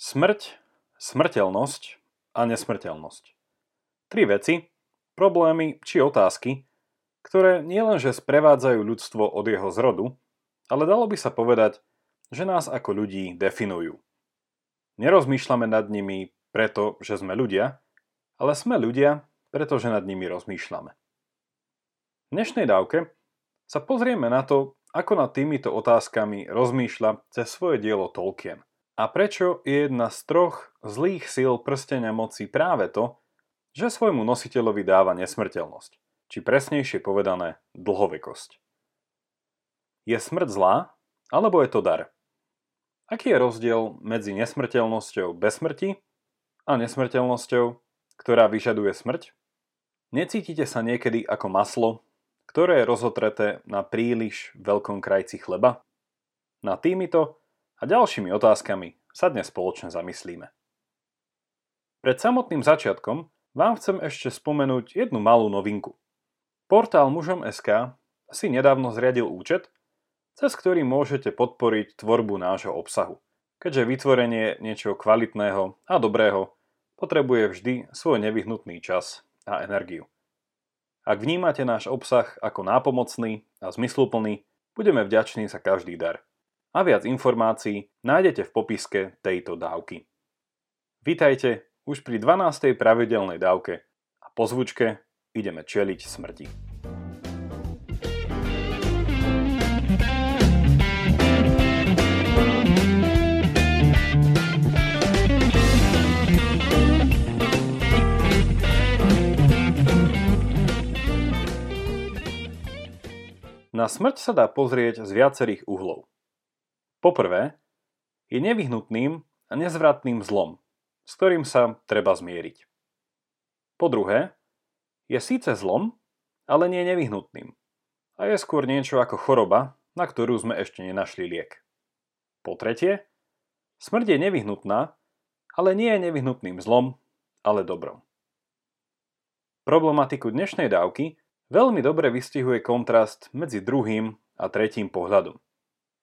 Smrť, smrteľnosť a nesmrteľnosť. Tri veci, problémy či otázky, ktoré nielenže sprevádzajú ľudstvo od jeho zrodu, ale dalo by sa povedať, že nás ako ľudí definujú. Nerozmýšľame nad nimi preto, že sme ľudia, ale sme ľudia, pretože nad nimi rozmýšľame. V dnešnej dávke sa pozrieme na to, ako nad týmito otázkami rozmýšľa cez svoje dielo Tolkien. A prečo je jedna z troch zlých síl prstenia moci práve to, že svojmu nositeľovi dáva nesmrteľnosť, či presnejšie povedané dlhovekosť. Je smrť zlá, alebo je to dar? Aký je rozdiel medzi nesmrteľnosťou bez smrti a nesmrteľnosťou, ktorá vyžaduje smrť? Necítite sa niekedy ako maslo, ktoré je rozotreté na príliš veľkom krajci chleba? Na týmito a ďalšími otázkami sa dnes spoločne zamyslíme. Pred samotným začiatkom vám chcem ešte spomenúť jednu malú novinku. Portál mužom.sk si nedávno zriadil účet, cez ktorý môžete podporiť tvorbu nášho obsahu, keďže vytvorenie niečoho kvalitného a dobrého potrebuje vždy svoj nevyhnutný čas a energiu. Ak vnímate náš obsah ako nápomocný a zmysluplný, budeme vďační za každý dar a viac informácií nájdete v popiske tejto dávky. Vítajte už pri 12. pravidelnej dávke a po zvučke ideme čeliť smrti. Na smrť sa dá pozrieť z viacerých uhlov. Poprvé, je nevyhnutným a nezvratným zlom, s ktorým sa treba zmieriť. Po druhé, je síce zlom, ale nie nevyhnutným a je skôr niečo ako choroba, na ktorú sme ešte nenašli liek. Po tretie, smrť je nevyhnutná, ale nie je nevyhnutným zlom, ale dobrom. Problematiku dnešnej dávky veľmi dobre vystihuje kontrast medzi druhým a tretím pohľadom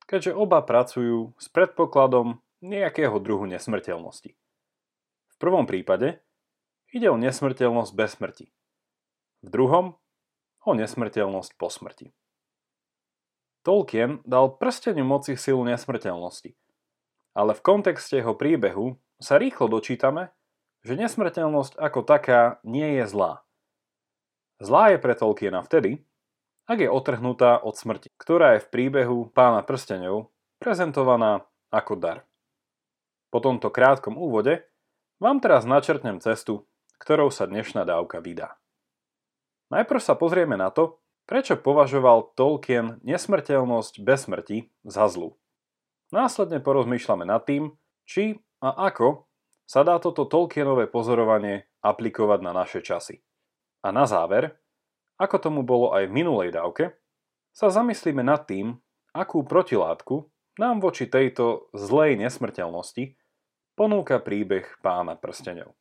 keďže oba pracujú s predpokladom nejakého druhu nesmrteľnosti. V prvom prípade ide o nesmrteľnosť bez smrti. V druhom o nesmrteľnosť po smrti. Tolkien dal prsteniu moci silu nesmrteľnosti, ale v kontexte jeho príbehu sa rýchlo dočítame, že nesmrteľnosť ako taká nie je zlá. Zlá je pre Tolkiena vtedy, ak je otrhnutá od smrti, ktorá je v príbehu pána prstenov prezentovaná ako dar. Po tomto krátkom úvode vám teraz načrtnem cestu, ktorou sa dnešná dávka vydá. Najprv sa pozrieme na to, prečo považoval Tolkien nesmrteľnosť bez smrti za zlu. Následne porozmýšľame nad tým, či a ako sa dá toto Tolkienové pozorovanie aplikovať na naše časy. A na záver ako tomu bolo aj v minulej dávke, sa zamyslíme nad tým, akú protilátku nám voči tejto zlej nesmrteľnosti ponúka príbeh pána prstenov.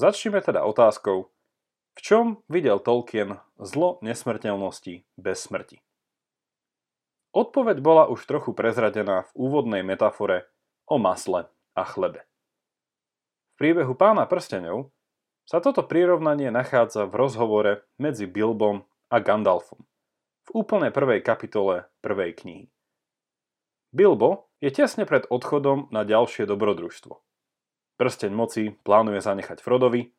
Začneme teda otázkou, v čom videl Tolkien zlo nesmrteľnosti bez smrti? Odpoveď bola už trochu prezradená v úvodnej metafore o masle a chlebe. V príbehu pána prstenov sa toto prirovnanie nachádza v rozhovore medzi Bilbom a Gandalfom v úplne prvej kapitole prvej knihy. Bilbo je tesne pred odchodom na ďalšie dobrodružstvo. Prsteň moci plánuje zanechať Frodovi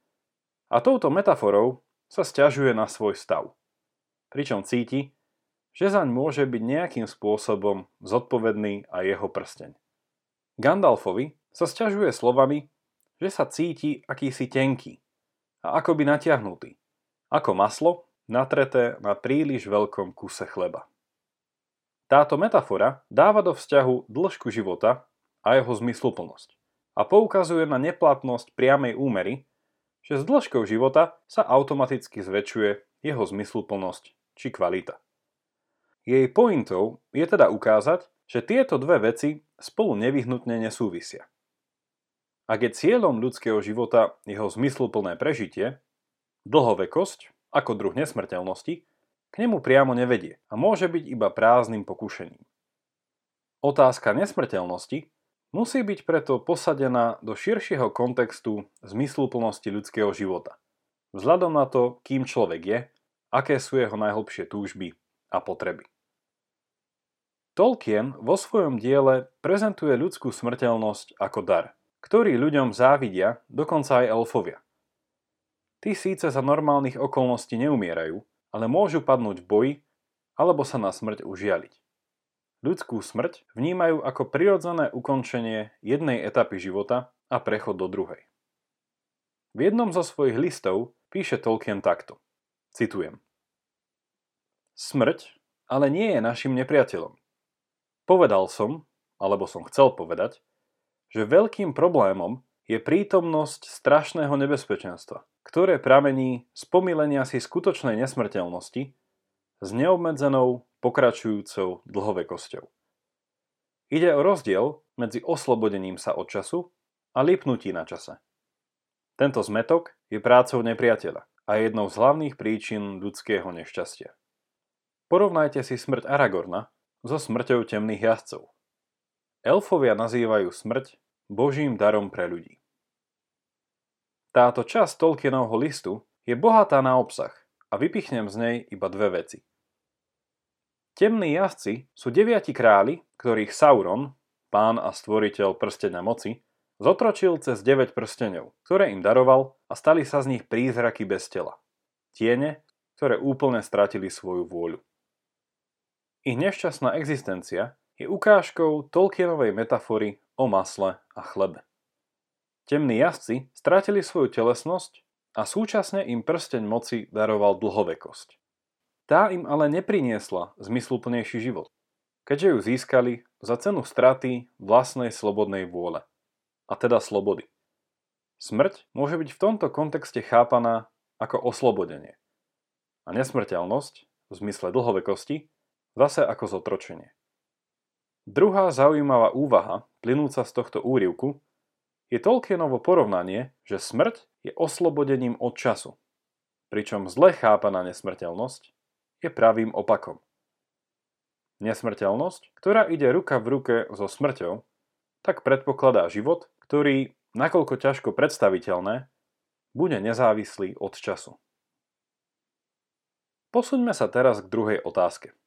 a touto metaforou sa stiažuje na svoj stav. Pričom cíti, že zaň môže byť nejakým spôsobom zodpovedný aj jeho prsteň. Gandalfovi sa stiažuje slovami, že sa cíti akýsi tenký a akoby natiahnutý, ako maslo natreté na príliš veľkom kuse chleba. Táto metafora dáva do vzťahu dĺžku života a jeho zmysluplnosť a poukazuje na neplatnosť priamej úmery, že s dĺžkou života sa automaticky zväčšuje jeho zmysluplnosť či kvalita. Jej pointou je teda ukázať, že tieto dve veci spolu nevyhnutne nesúvisia. Ak je cieľom ľudského života jeho zmysluplné prežitie, dlhovekosť, ako druh nesmrteľnosti, k nemu priamo nevedie a môže byť iba prázdnym pokušením. Otázka nesmrteľnosti musí byť preto posadená do širšieho kontextu zmysluplnosti ľudského života. Vzhľadom na to, kým človek je, aké sú jeho najhlbšie túžby a potreby. Tolkien vo svojom diele prezentuje ľudskú smrteľnosť ako dar, ktorý ľuďom závidia dokonca aj elfovia. Tí síce za normálnych okolností neumierajú, ale môžu padnúť v boji alebo sa na smrť užialiť. Ľudskú smrť vnímajú ako prirodzené ukončenie jednej etapy života a prechod do druhej. V jednom zo svojich listov píše Tolkien takto. Citujem. Smrť ale nie je našim nepriateľom. Povedal som, alebo som chcel povedať, že veľkým problémom je prítomnosť strašného nebezpečenstva, ktoré pramení z pomilenia si skutočnej nesmrteľnosti s neobmedzenou pokračujúcou dlhovekosťou. Ide o rozdiel medzi oslobodením sa od času a lipnutí na čase. Tento zmetok je prácou nepriateľa a jednou z hlavných príčin ľudského nešťastia. Porovnajte si smrť Aragorna so smrťou temných jazdcov. Elfovia nazývajú smrť Božím darom pre ľudí. Táto časť Tolkienovho listu je bohatá na obsah a vypichnem z nej iba dve veci. Temní jazdci sú deviati králi, ktorých Sauron, pán a stvoriteľ prstenia moci, zotročil cez 9 prsteňov, ktoré im daroval a stali sa z nich prízraky bez tela. Tiene, ktoré úplne stratili svoju vôľu. Ich nešťastná existencia je ukážkou Tolkienovej metafory o masle a chlebe. Temní jazdci stratili svoju telesnosť a súčasne im prsteň moci daroval dlhovekosť. Tá im ale nepriniesla zmysluplnejší život, keďže ju získali za cenu straty vlastnej slobodnej vôle, a teda slobody. Smrť môže byť v tomto kontexte chápaná ako oslobodenie a nesmrteľnosť v zmysle dlhovekosti zase ako zotročenie. Druhá zaujímavá úvaha, plynúca z tohto úrivku, je Tolkienovo porovnanie, že smrť je oslobodením od času, pričom zle chápaná nesmrteľnosť je pravým opakom. Nesmrteľnosť, ktorá ide ruka v ruke so smrťou, tak predpokladá život, ktorý, nakoľko ťažko predstaviteľné, bude nezávislý od času. Posuňme sa teraz k druhej otázke.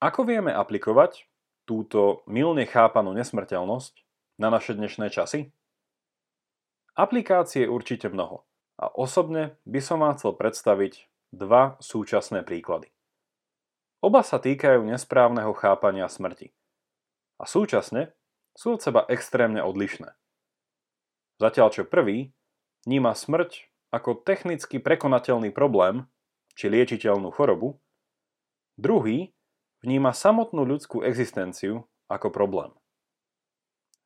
Ako vieme aplikovať túto milne chápanú nesmrteľnosť na naše dnešné časy? Aplikácie určite mnoho a osobne by som vám chcel predstaviť dva súčasné príklady. Oba sa týkajú nesprávneho chápania smrti. A súčasne sú od seba extrémne odlišné. Zatiaľ čo prvý vníma smrť ako technicky prekonateľný problém či liečiteľnú chorobu, druhý vníma samotnú ľudskú existenciu ako problém.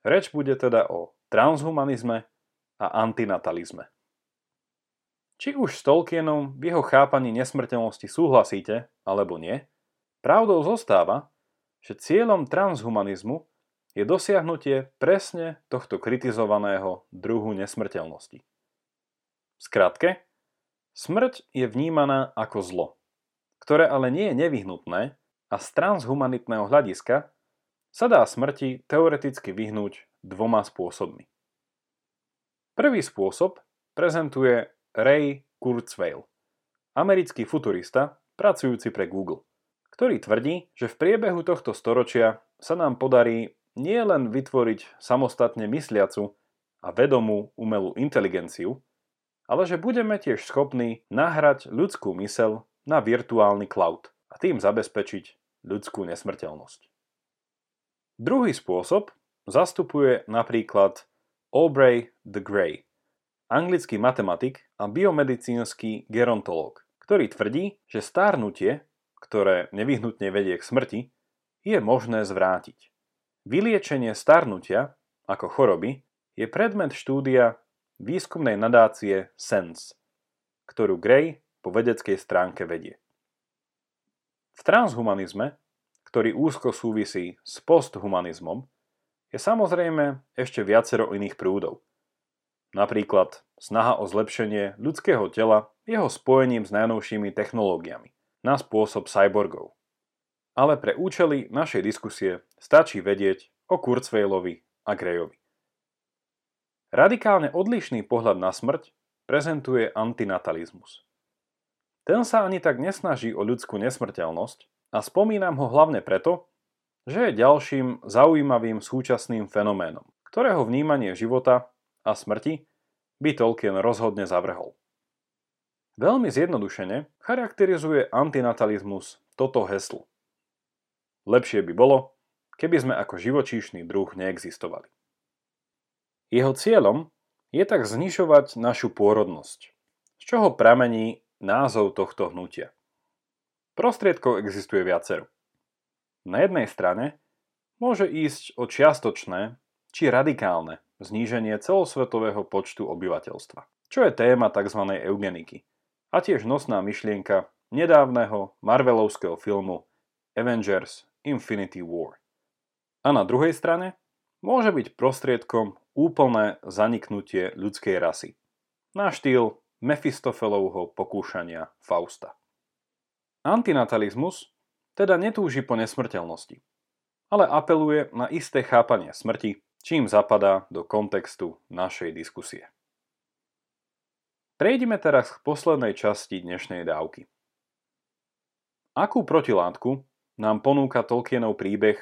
Reč bude teda o transhumanizme a antinatalizme. Či už s Tolkienom v jeho chápaní nesmrteľnosti súhlasíte, alebo nie, pravdou zostáva, že cieľom transhumanizmu je dosiahnutie presne tohto kritizovaného druhu nesmrteľnosti. Skratke, smrť je vnímaná ako zlo, ktoré ale nie je nevyhnutné a z transhumanitného hľadiska sa dá smrti teoreticky vyhnúť dvoma spôsobmi. Prvý spôsob prezentuje Ray Kurzweil, americký futurista pracujúci pre Google, ktorý tvrdí, že v priebehu tohto storočia sa nám podarí nielen vytvoriť samostatne mysliacu a vedomú umelú inteligenciu, ale že budeme tiež schopní nahrať ľudskú mysel na virtuálny cloud a tým zabezpečiť ľudskú nesmrteľnosť. Druhý spôsob zastupuje napríklad Aubrey de Grey, anglický matematik a biomedicínsky gerontológ, ktorý tvrdí, že stárnutie, ktoré nevyhnutne vedie k smrti, je možné zvrátiť. Vyliečenie starnutia ako choroby je predmet štúdia výskumnej nadácie SENS, ktorú Gray po vedeckej stránke vedie. V transhumanizme, ktorý úzko súvisí s posthumanizmom, je samozrejme ešte viacero iných prúdov – Napríklad snaha o zlepšenie ľudského tela jeho spojením s najnovšími technológiami na spôsob cyborgov. Ale pre účely našej diskusie stačí vedieť, o Kurzweilovi a Grejovi. Radikálne odlišný pohľad na smrť prezentuje antinatalizmus. Ten sa ani tak nesnaží o ľudskú nesmrteľnosť a spomínam ho hlavne preto, že je ďalším zaujímavým súčasným fenoménom, ktorého vnímanie života a smrti by Tolkien rozhodne zavrhol. Veľmi zjednodušene charakterizuje antinatalizmus toto heslo. Lepšie by bolo, keby sme ako živočíšny druh neexistovali. Jeho cieľom je tak znižovať našu pôrodnosť, z čoho pramení názov tohto hnutia. Prostriedkov existuje viacero. Na jednej strane môže ísť o čiastočné či radikálne zníženie celosvetového počtu obyvateľstva, čo je téma tzv. eugeniky a tiež nosná myšlienka nedávneho Marvelovského filmu Avengers Infinity War. A na druhej strane môže byť prostriedkom úplné zaniknutie ľudskej rasy. Na štýl Mefistofelovho pokúšania Fausta. Antinatalizmus teda netúži po nesmrteľnosti, ale apeluje na isté chápanie smrti, čím zapadá do kontextu našej diskusie. Prejdime teraz k poslednej časti dnešnej dávky. Akú protilátku nám ponúka Tolkienov príbeh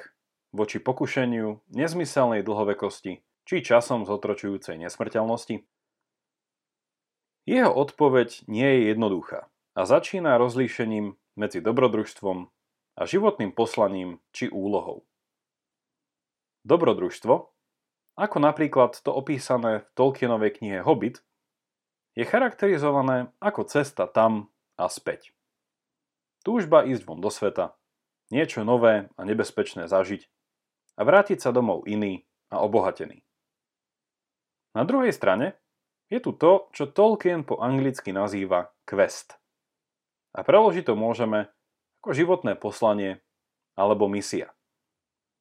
voči pokušeniu nezmyselnej dlhovekosti či časom zotročujúcej nesmrteľnosti? Jeho odpoveď nie je jednoduchá a začína rozlíšením medzi dobrodružstvom a životným poslaním či úlohou. Dobrodružstvo, ako napríklad to opísané v Tolkienovej knihe Hobbit, je charakterizované ako cesta tam a späť. Túžba ísť von do sveta, niečo nové a nebezpečné zažiť a vrátiť sa domov iný a obohatený. Na druhej strane je tu to, čo Tolkien po anglicky nazýva quest. A preložiť to môžeme ako životné poslanie alebo misia.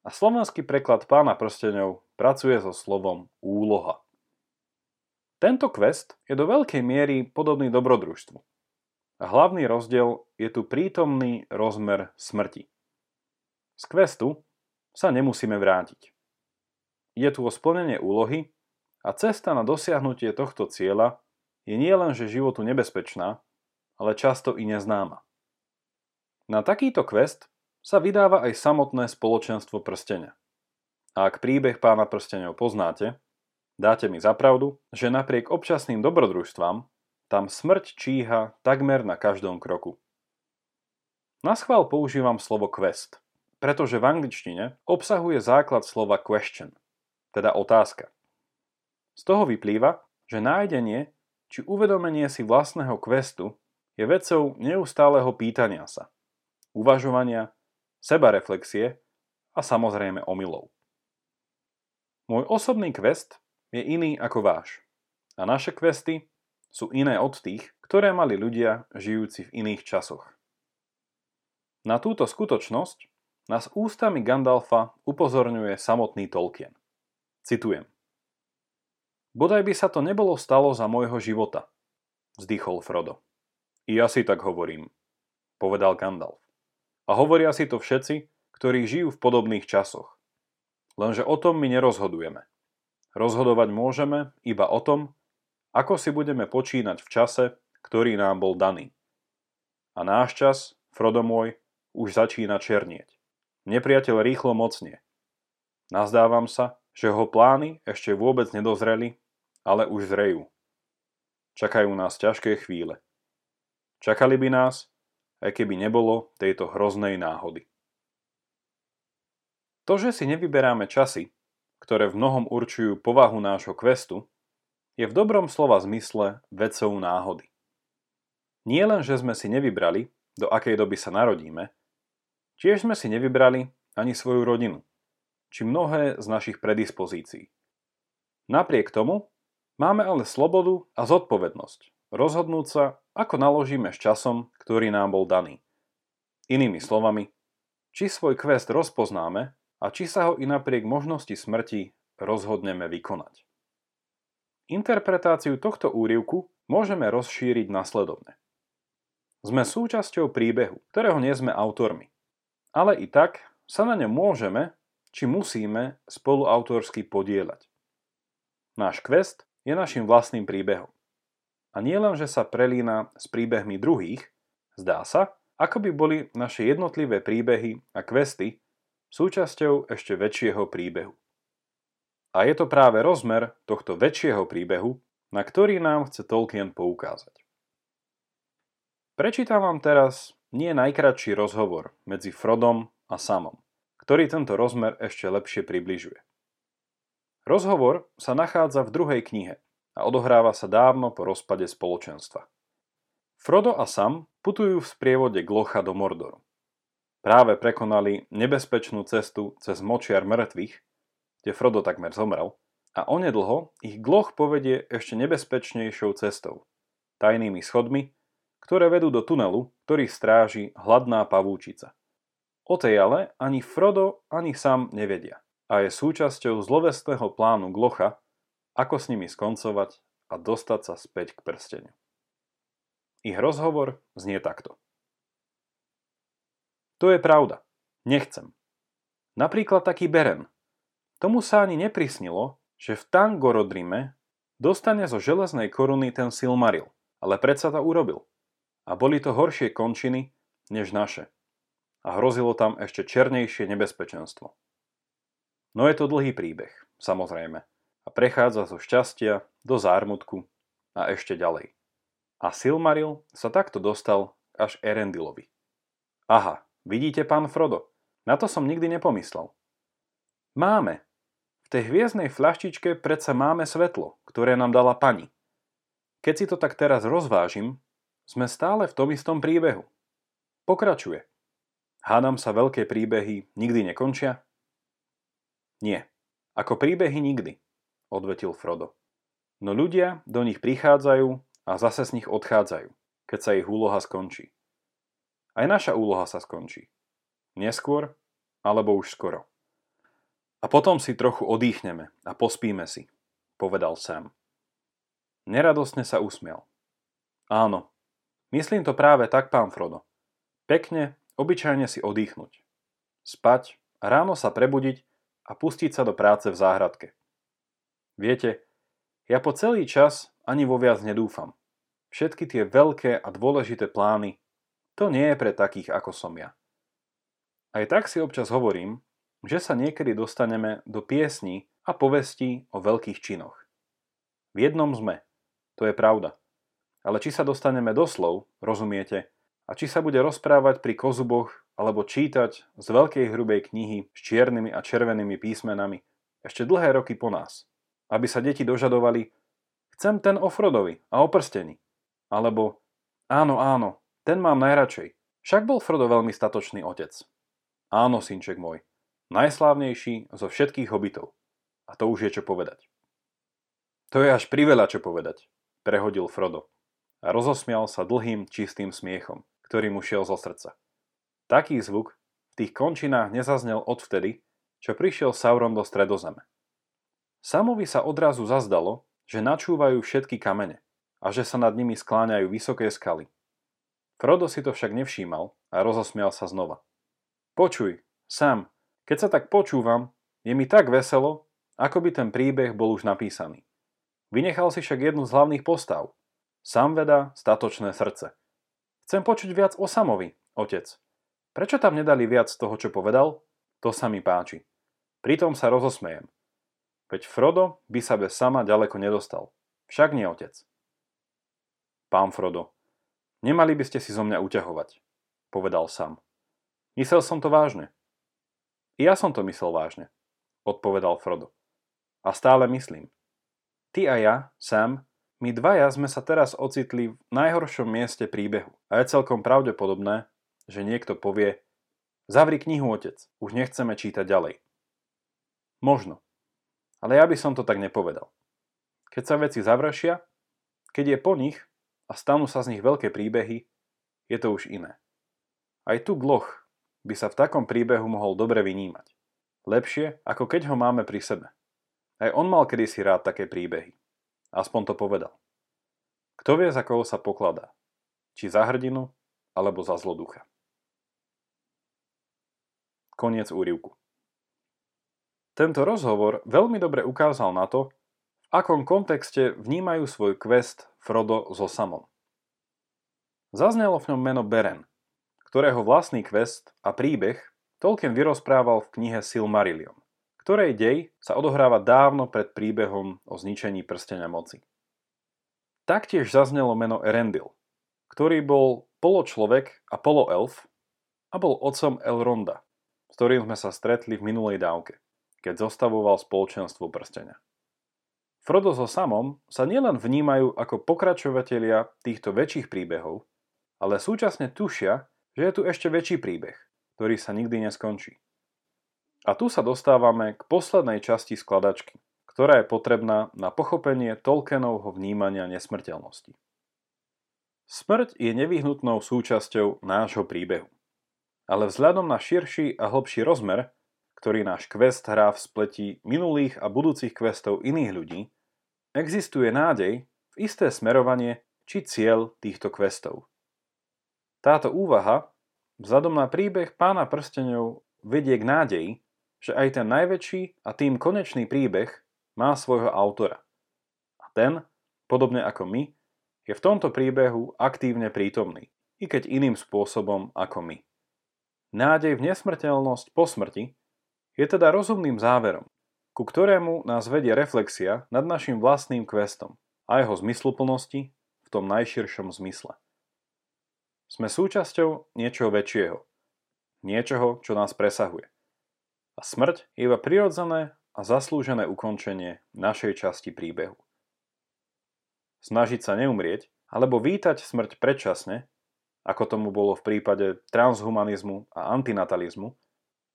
A slovenský preklad pána prstenov pracuje so slovom úloha. Tento quest je do veľkej miery podobný dobrodružstvu. A hlavný rozdiel je tu prítomný rozmer smrti. Z questu sa nemusíme vrátiť. Je tu o splnenie úlohy, a cesta na dosiahnutie tohto cieľa je nielenže životu nebezpečná, ale často i neznáma. Na takýto quest sa vydáva aj samotné spoločenstvo prstenia. A ak príbeh pána prstenov poznáte, dáte mi zapravdu, že napriek občasným dobrodružstvám tam smrť číha takmer na každom kroku. Na schvál používam slovo quest, pretože v angličtine obsahuje základ slova question, teda otázka. Z toho vyplýva, že nájdenie či uvedomenie si vlastného questu je vecou neustáleho pýtania sa, uvažovania, sebareflexie a samozrejme omylov. Môj osobný quest je iný ako váš a naše questy sú iné od tých, ktoré mali ľudia žijúci v iných časoch. Na túto skutočnosť nás ústami Gandalfa upozorňuje samotný Tolkien. Citujem. Bodaj by sa to nebolo stalo za môjho života, vzdychol Frodo. I ja si tak hovorím, povedal Gandalf. A hovoria si to všetci, ktorí žijú v podobných časoch. Lenže o tom my nerozhodujeme. Rozhodovať môžeme iba o tom, ako si budeme počínať v čase, ktorý nám bol daný. A náš čas, Frodo môj, už začína černieť. Nepriateľ rýchlo mocnie. Nazdávam sa, že ho plány ešte vôbec nedozreli ale už zrejú. Čakajú nás ťažké chvíle. Čakali by nás, aj keby nebolo tejto hroznej náhody. To, že si nevyberáme časy, ktoré v mnohom určujú povahu nášho kvestu, je v dobrom slova zmysle vecou náhody. Nie len, že sme si nevybrali, do akej doby sa narodíme, tiež sme si nevybrali ani svoju rodinu, či mnohé z našich predispozícií. Napriek tomu Máme ale slobodu a zodpovednosť rozhodnúť sa, ako naložíme s časom, ktorý nám bol daný. Inými slovami, či svoj quest rozpoznáme a či sa ho i napriek možnosti smrti rozhodneme vykonať. Interpretáciu tohto úrivku môžeme rozšíriť nasledovne. Sme súčasťou príbehu, ktorého nie sme autormi. Ale i tak sa na ňom môžeme, či musíme spoluautorsky podieľať. Náš quest je našim vlastným príbehom. A nie len, že sa prelína s príbehmi druhých, zdá sa, ako by boli naše jednotlivé príbehy a questy súčasťou ešte väčšieho príbehu. A je to práve rozmer tohto väčšieho príbehu, na ktorý nám chce Tolkien poukázať. Prečítam vám teraz nie najkratší rozhovor medzi Frodom a Samom, ktorý tento rozmer ešte lepšie približuje. Rozhovor sa nachádza v druhej knihe a odohráva sa dávno po rozpade spoločenstva. Frodo a Sam putujú v sprievode Glocha do Mordoru. Práve prekonali nebezpečnú cestu cez močiar mŕtvych, kde Frodo takmer zomrel, a onedlho ich Gloch povedie ešte nebezpečnejšou cestou, tajnými schodmi, ktoré vedú do tunelu, ktorý stráži hladná pavúčica. O tej ale ani Frodo, ani Sam nevedia a je súčasťou zlovestného plánu Glocha, ako s nimi skoncovať a dostať sa späť k prsteniu. Ich rozhovor znie takto. To je pravda. Nechcem. Napríklad taký Beren. Tomu sa ani neprisnilo, že v Tangorodrime dostane zo železnej koruny ten Silmaril, ale predsa to urobil. A boli to horšie končiny, než naše. A hrozilo tam ešte černejšie nebezpečenstvo. No je to dlhý príbeh, samozrejme, a prechádza zo šťastia do zármutku a ešte ďalej. A Silmaril sa takto dostal až Erendilovi. Aha, vidíte, pán Frodo, na to som nikdy nepomyslel. Máme. V tej hviezdnej fľaštičke predsa máme svetlo, ktoré nám dala pani. Keď si to tak teraz rozvážim, sme stále v tom istom príbehu. Pokračuje. Hádam sa veľké príbehy nikdy nekončia? Nie. Ako príbehy nikdy, odvetil Frodo. No ľudia do nich prichádzajú a zase z nich odchádzajú, keď sa ich úloha skončí. Aj naša úloha sa skončí. Neskôr, alebo už skoro. A potom si trochu odýchneme a pospíme si, povedal Sam. Neradostne sa usmiel. Áno, myslím to práve tak, pán Frodo. Pekne, obyčajne si odýchnuť. Spať ráno sa prebudiť a pustiť sa do práce v záhradke. Viete, ja po celý čas ani vo viac nedúfam. Všetky tie veľké a dôležité plány, to nie je pre takých ako som ja. Aj tak si občas hovorím, že sa niekedy dostaneme do piesní a povestí o veľkých činoch. V jednom sme, to je pravda. Ale či sa dostaneme do slov, rozumiete, a či sa bude rozprávať pri kozuboch alebo čítať z veľkej hrubej knihy s čiernymi a červenými písmenami ešte dlhé roky po nás. Aby sa deti dožadovali chcem ten o Frodovi a o. Alebo áno, áno, ten mám najradšej. Však bol Frodo veľmi statočný otec. Áno, synček môj, najslávnejší zo všetkých hobitov. A to už je čo povedať. To je až priveľa čo povedať, prehodil Frodo a rozosmial sa dlhým, čistým smiechom ktorý mu šiel zo srdca. Taký zvuk v tých končinách nezaznel odvtedy, čo prišiel Sauron do stredozeme. Samovi sa odrazu zazdalo, že načúvajú všetky kamene a že sa nad nimi skláňajú vysoké skaly. Frodo si to však nevšímal a rozosmial sa znova. Počuj, Sam, keď sa tak počúvam, je mi tak veselo, ako by ten príbeh bol už napísaný. Vynechal si však jednu z hlavných postav. veda statočné srdce. Chcem počuť viac o Samovi, otec. Prečo tam nedali viac z toho, čo povedal? To sa mi páči. Pritom sa rozosmejem. Veď Frodo by sa bez sama ďaleko nedostal. Však nie otec. Pán Frodo, nemali by ste si zo mňa uťahovať, povedal Sam. Myslel som to vážne. I ja som to myslel vážne, odpovedal Frodo. A stále myslím. Ty a ja, Sam, my dvaja sme sa teraz ocitli v najhoršom mieste príbehu a je celkom pravdepodobné, že niekto povie Zavri knihu, otec, už nechceme čítať ďalej. Možno. Ale ja by som to tak nepovedal. Keď sa veci završia, keď je po nich a stanú sa z nich veľké príbehy, je to už iné. Aj tu gloch by sa v takom príbehu mohol dobre vynímať. Lepšie, ako keď ho máme pri sebe. Aj on mal kedysi rád také príbehy. Aspoň to povedal. Kto vie, za koho sa pokladá? Či za hrdinu, alebo za zloducha. Koniec úrivku. Tento rozhovor veľmi dobre ukázal na to, v akom kontexte vnímajú svoj quest Frodo so Samom. Zaznelo v ňom meno Beren, ktorého vlastný quest a príbeh Tolkien vyrozprával v knihe Silmarillion, ktorej dej sa odohráva dávno pred príbehom o zničení prstenia moci. Taktiež zaznelo meno Erendil, ktorý bol poločlovek a poloelf a bol otcom Elronda, s ktorým sme sa stretli v minulej dávke keď zostavoval spoločenstvo prstenia. Frodo so Samom sa nielen vnímajú ako pokračovatelia týchto väčších príbehov, ale súčasne tušia, že je tu ešte väčší príbeh, ktorý sa nikdy neskončí. A tu sa dostávame k poslednej časti skladačky, ktorá je potrebná na pochopenie Tolkienovho vnímania nesmrteľnosti. Smrť je nevyhnutnou súčasťou nášho príbehu. Ale vzhľadom na širší a hlbší rozmer ktorý náš quest hrá v spletí minulých a budúcich questov iných ľudí, existuje nádej v isté smerovanie či cieľ týchto questov. Táto úvaha, vzhľadom na príbeh pána prstenov, vedie k nádeji, že aj ten najväčší a tým konečný príbeh má svojho autora. A ten, podobne ako my, je v tomto príbehu aktívne prítomný, i keď iným spôsobom ako my. Nádej v nesmrteľnosť po smrti je teda rozumným záverom, ku ktorému nás vedie reflexia nad našim vlastným questom a jeho zmysluplnosti v tom najširšom zmysle. Sme súčasťou niečoho väčšieho, niečoho, čo nás presahuje. A smrť je iba prirodzené a zaslúžené ukončenie našej časti príbehu. Snažiť sa neumrieť alebo vítať smrť predčasne, ako tomu bolo v prípade transhumanizmu a antinatalizmu,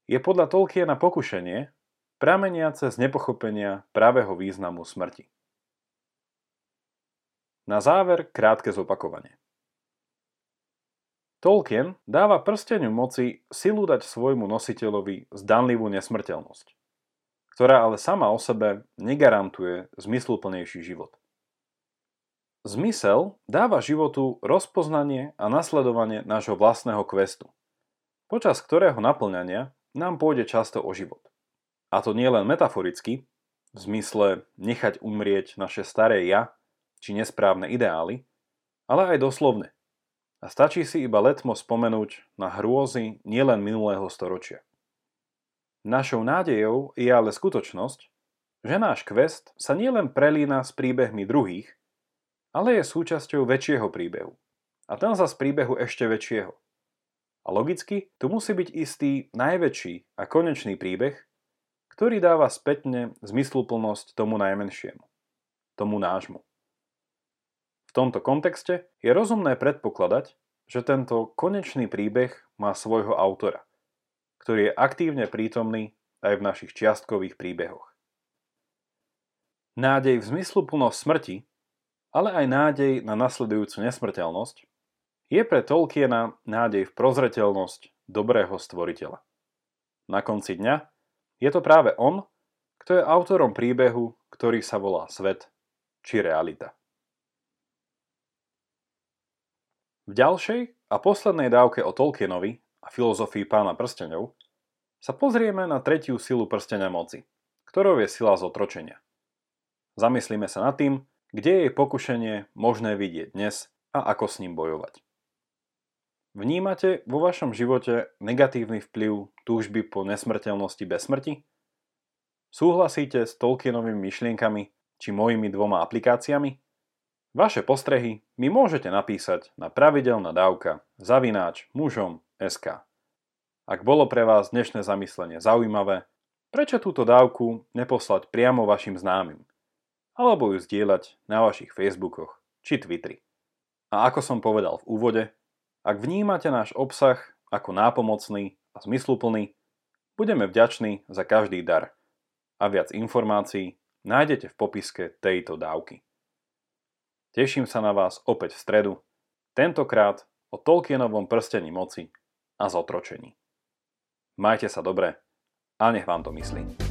je podľa Tolkiena pokušenie, prameniace z nepochopenia pravého významu smrti. Na záver krátke zopakovanie. Tolkien dáva prsteniu moci silu dať svojmu nositeľovi zdanlivú nesmrteľnosť, ktorá ale sama o sebe negarantuje zmysluplnejší život. Zmysel dáva životu rozpoznanie a nasledovanie nášho vlastného questu, počas ktorého naplňania nám pôjde často o život. A to nie len metaforicky, v zmysle nechať umrieť naše staré ja či nesprávne ideály, ale aj doslovne. A stačí si iba letmo spomenúť na hrôzy nielen minulého storočia. Našou nádejou je ale skutočnosť, že náš quest sa nielen prelína s príbehmi druhých, ale je súčasťou väčšieho príbehu. A ten za z príbehu ešte väčšieho – a logicky tu musí byť istý najväčší a konečný príbeh, ktorý dáva spätne zmysluplnosť tomu najmenšiemu, tomu nášmu. V tomto kontexte je rozumné predpokladať, že tento konečný príbeh má svojho autora, ktorý je aktívne prítomný aj v našich čiastkových príbehoch. Nádej v zmysluplnosť smrti, ale aj nádej na nasledujúcu nesmrteľnosť je pre Tolkiena nádej v prozreteľnosť dobrého stvoriteľa. Na konci dňa je to práve on, kto je autorom príbehu, ktorý sa volá svet či realita. V ďalšej a poslednej dávke o Tolkienovi a filozofii pána prstenov sa pozrieme na tretiu silu prstenia moci, ktorou je sila zotročenia. Zamyslíme sa nad tým, kde je pokušenie možné vidieť dnes a ako s ním bojovať. Vnímate vo vašom živote negatívny vplyv túžby po nesmrteľnosti bez smrti? Súhlasíte s Tolkienovými myšlienkami či mojimi dvoma aplikáciami? Vaše postrehy mi môžete napísať na pravidelná dávka zavináč mužom SK. Ak bolo pre vás dnešné zamyslenie zaujímavé, prečo túto dávku neposlať priamo vašim známym? Alebo ju zdieľať na vašich Facebookoch či Twitteri. A ako som povedal v úvode, ak vnímate náš obsah ako nápomocný a zmysluplný, budeme vďační za každý dar. A viac informácií nájdete v popiske tejto dávky. Teším sa na vás opäť v stredu, tentokrát o Tolkienovom prstení moci a zotročení. Majte sa dobre a nech vám to myslí.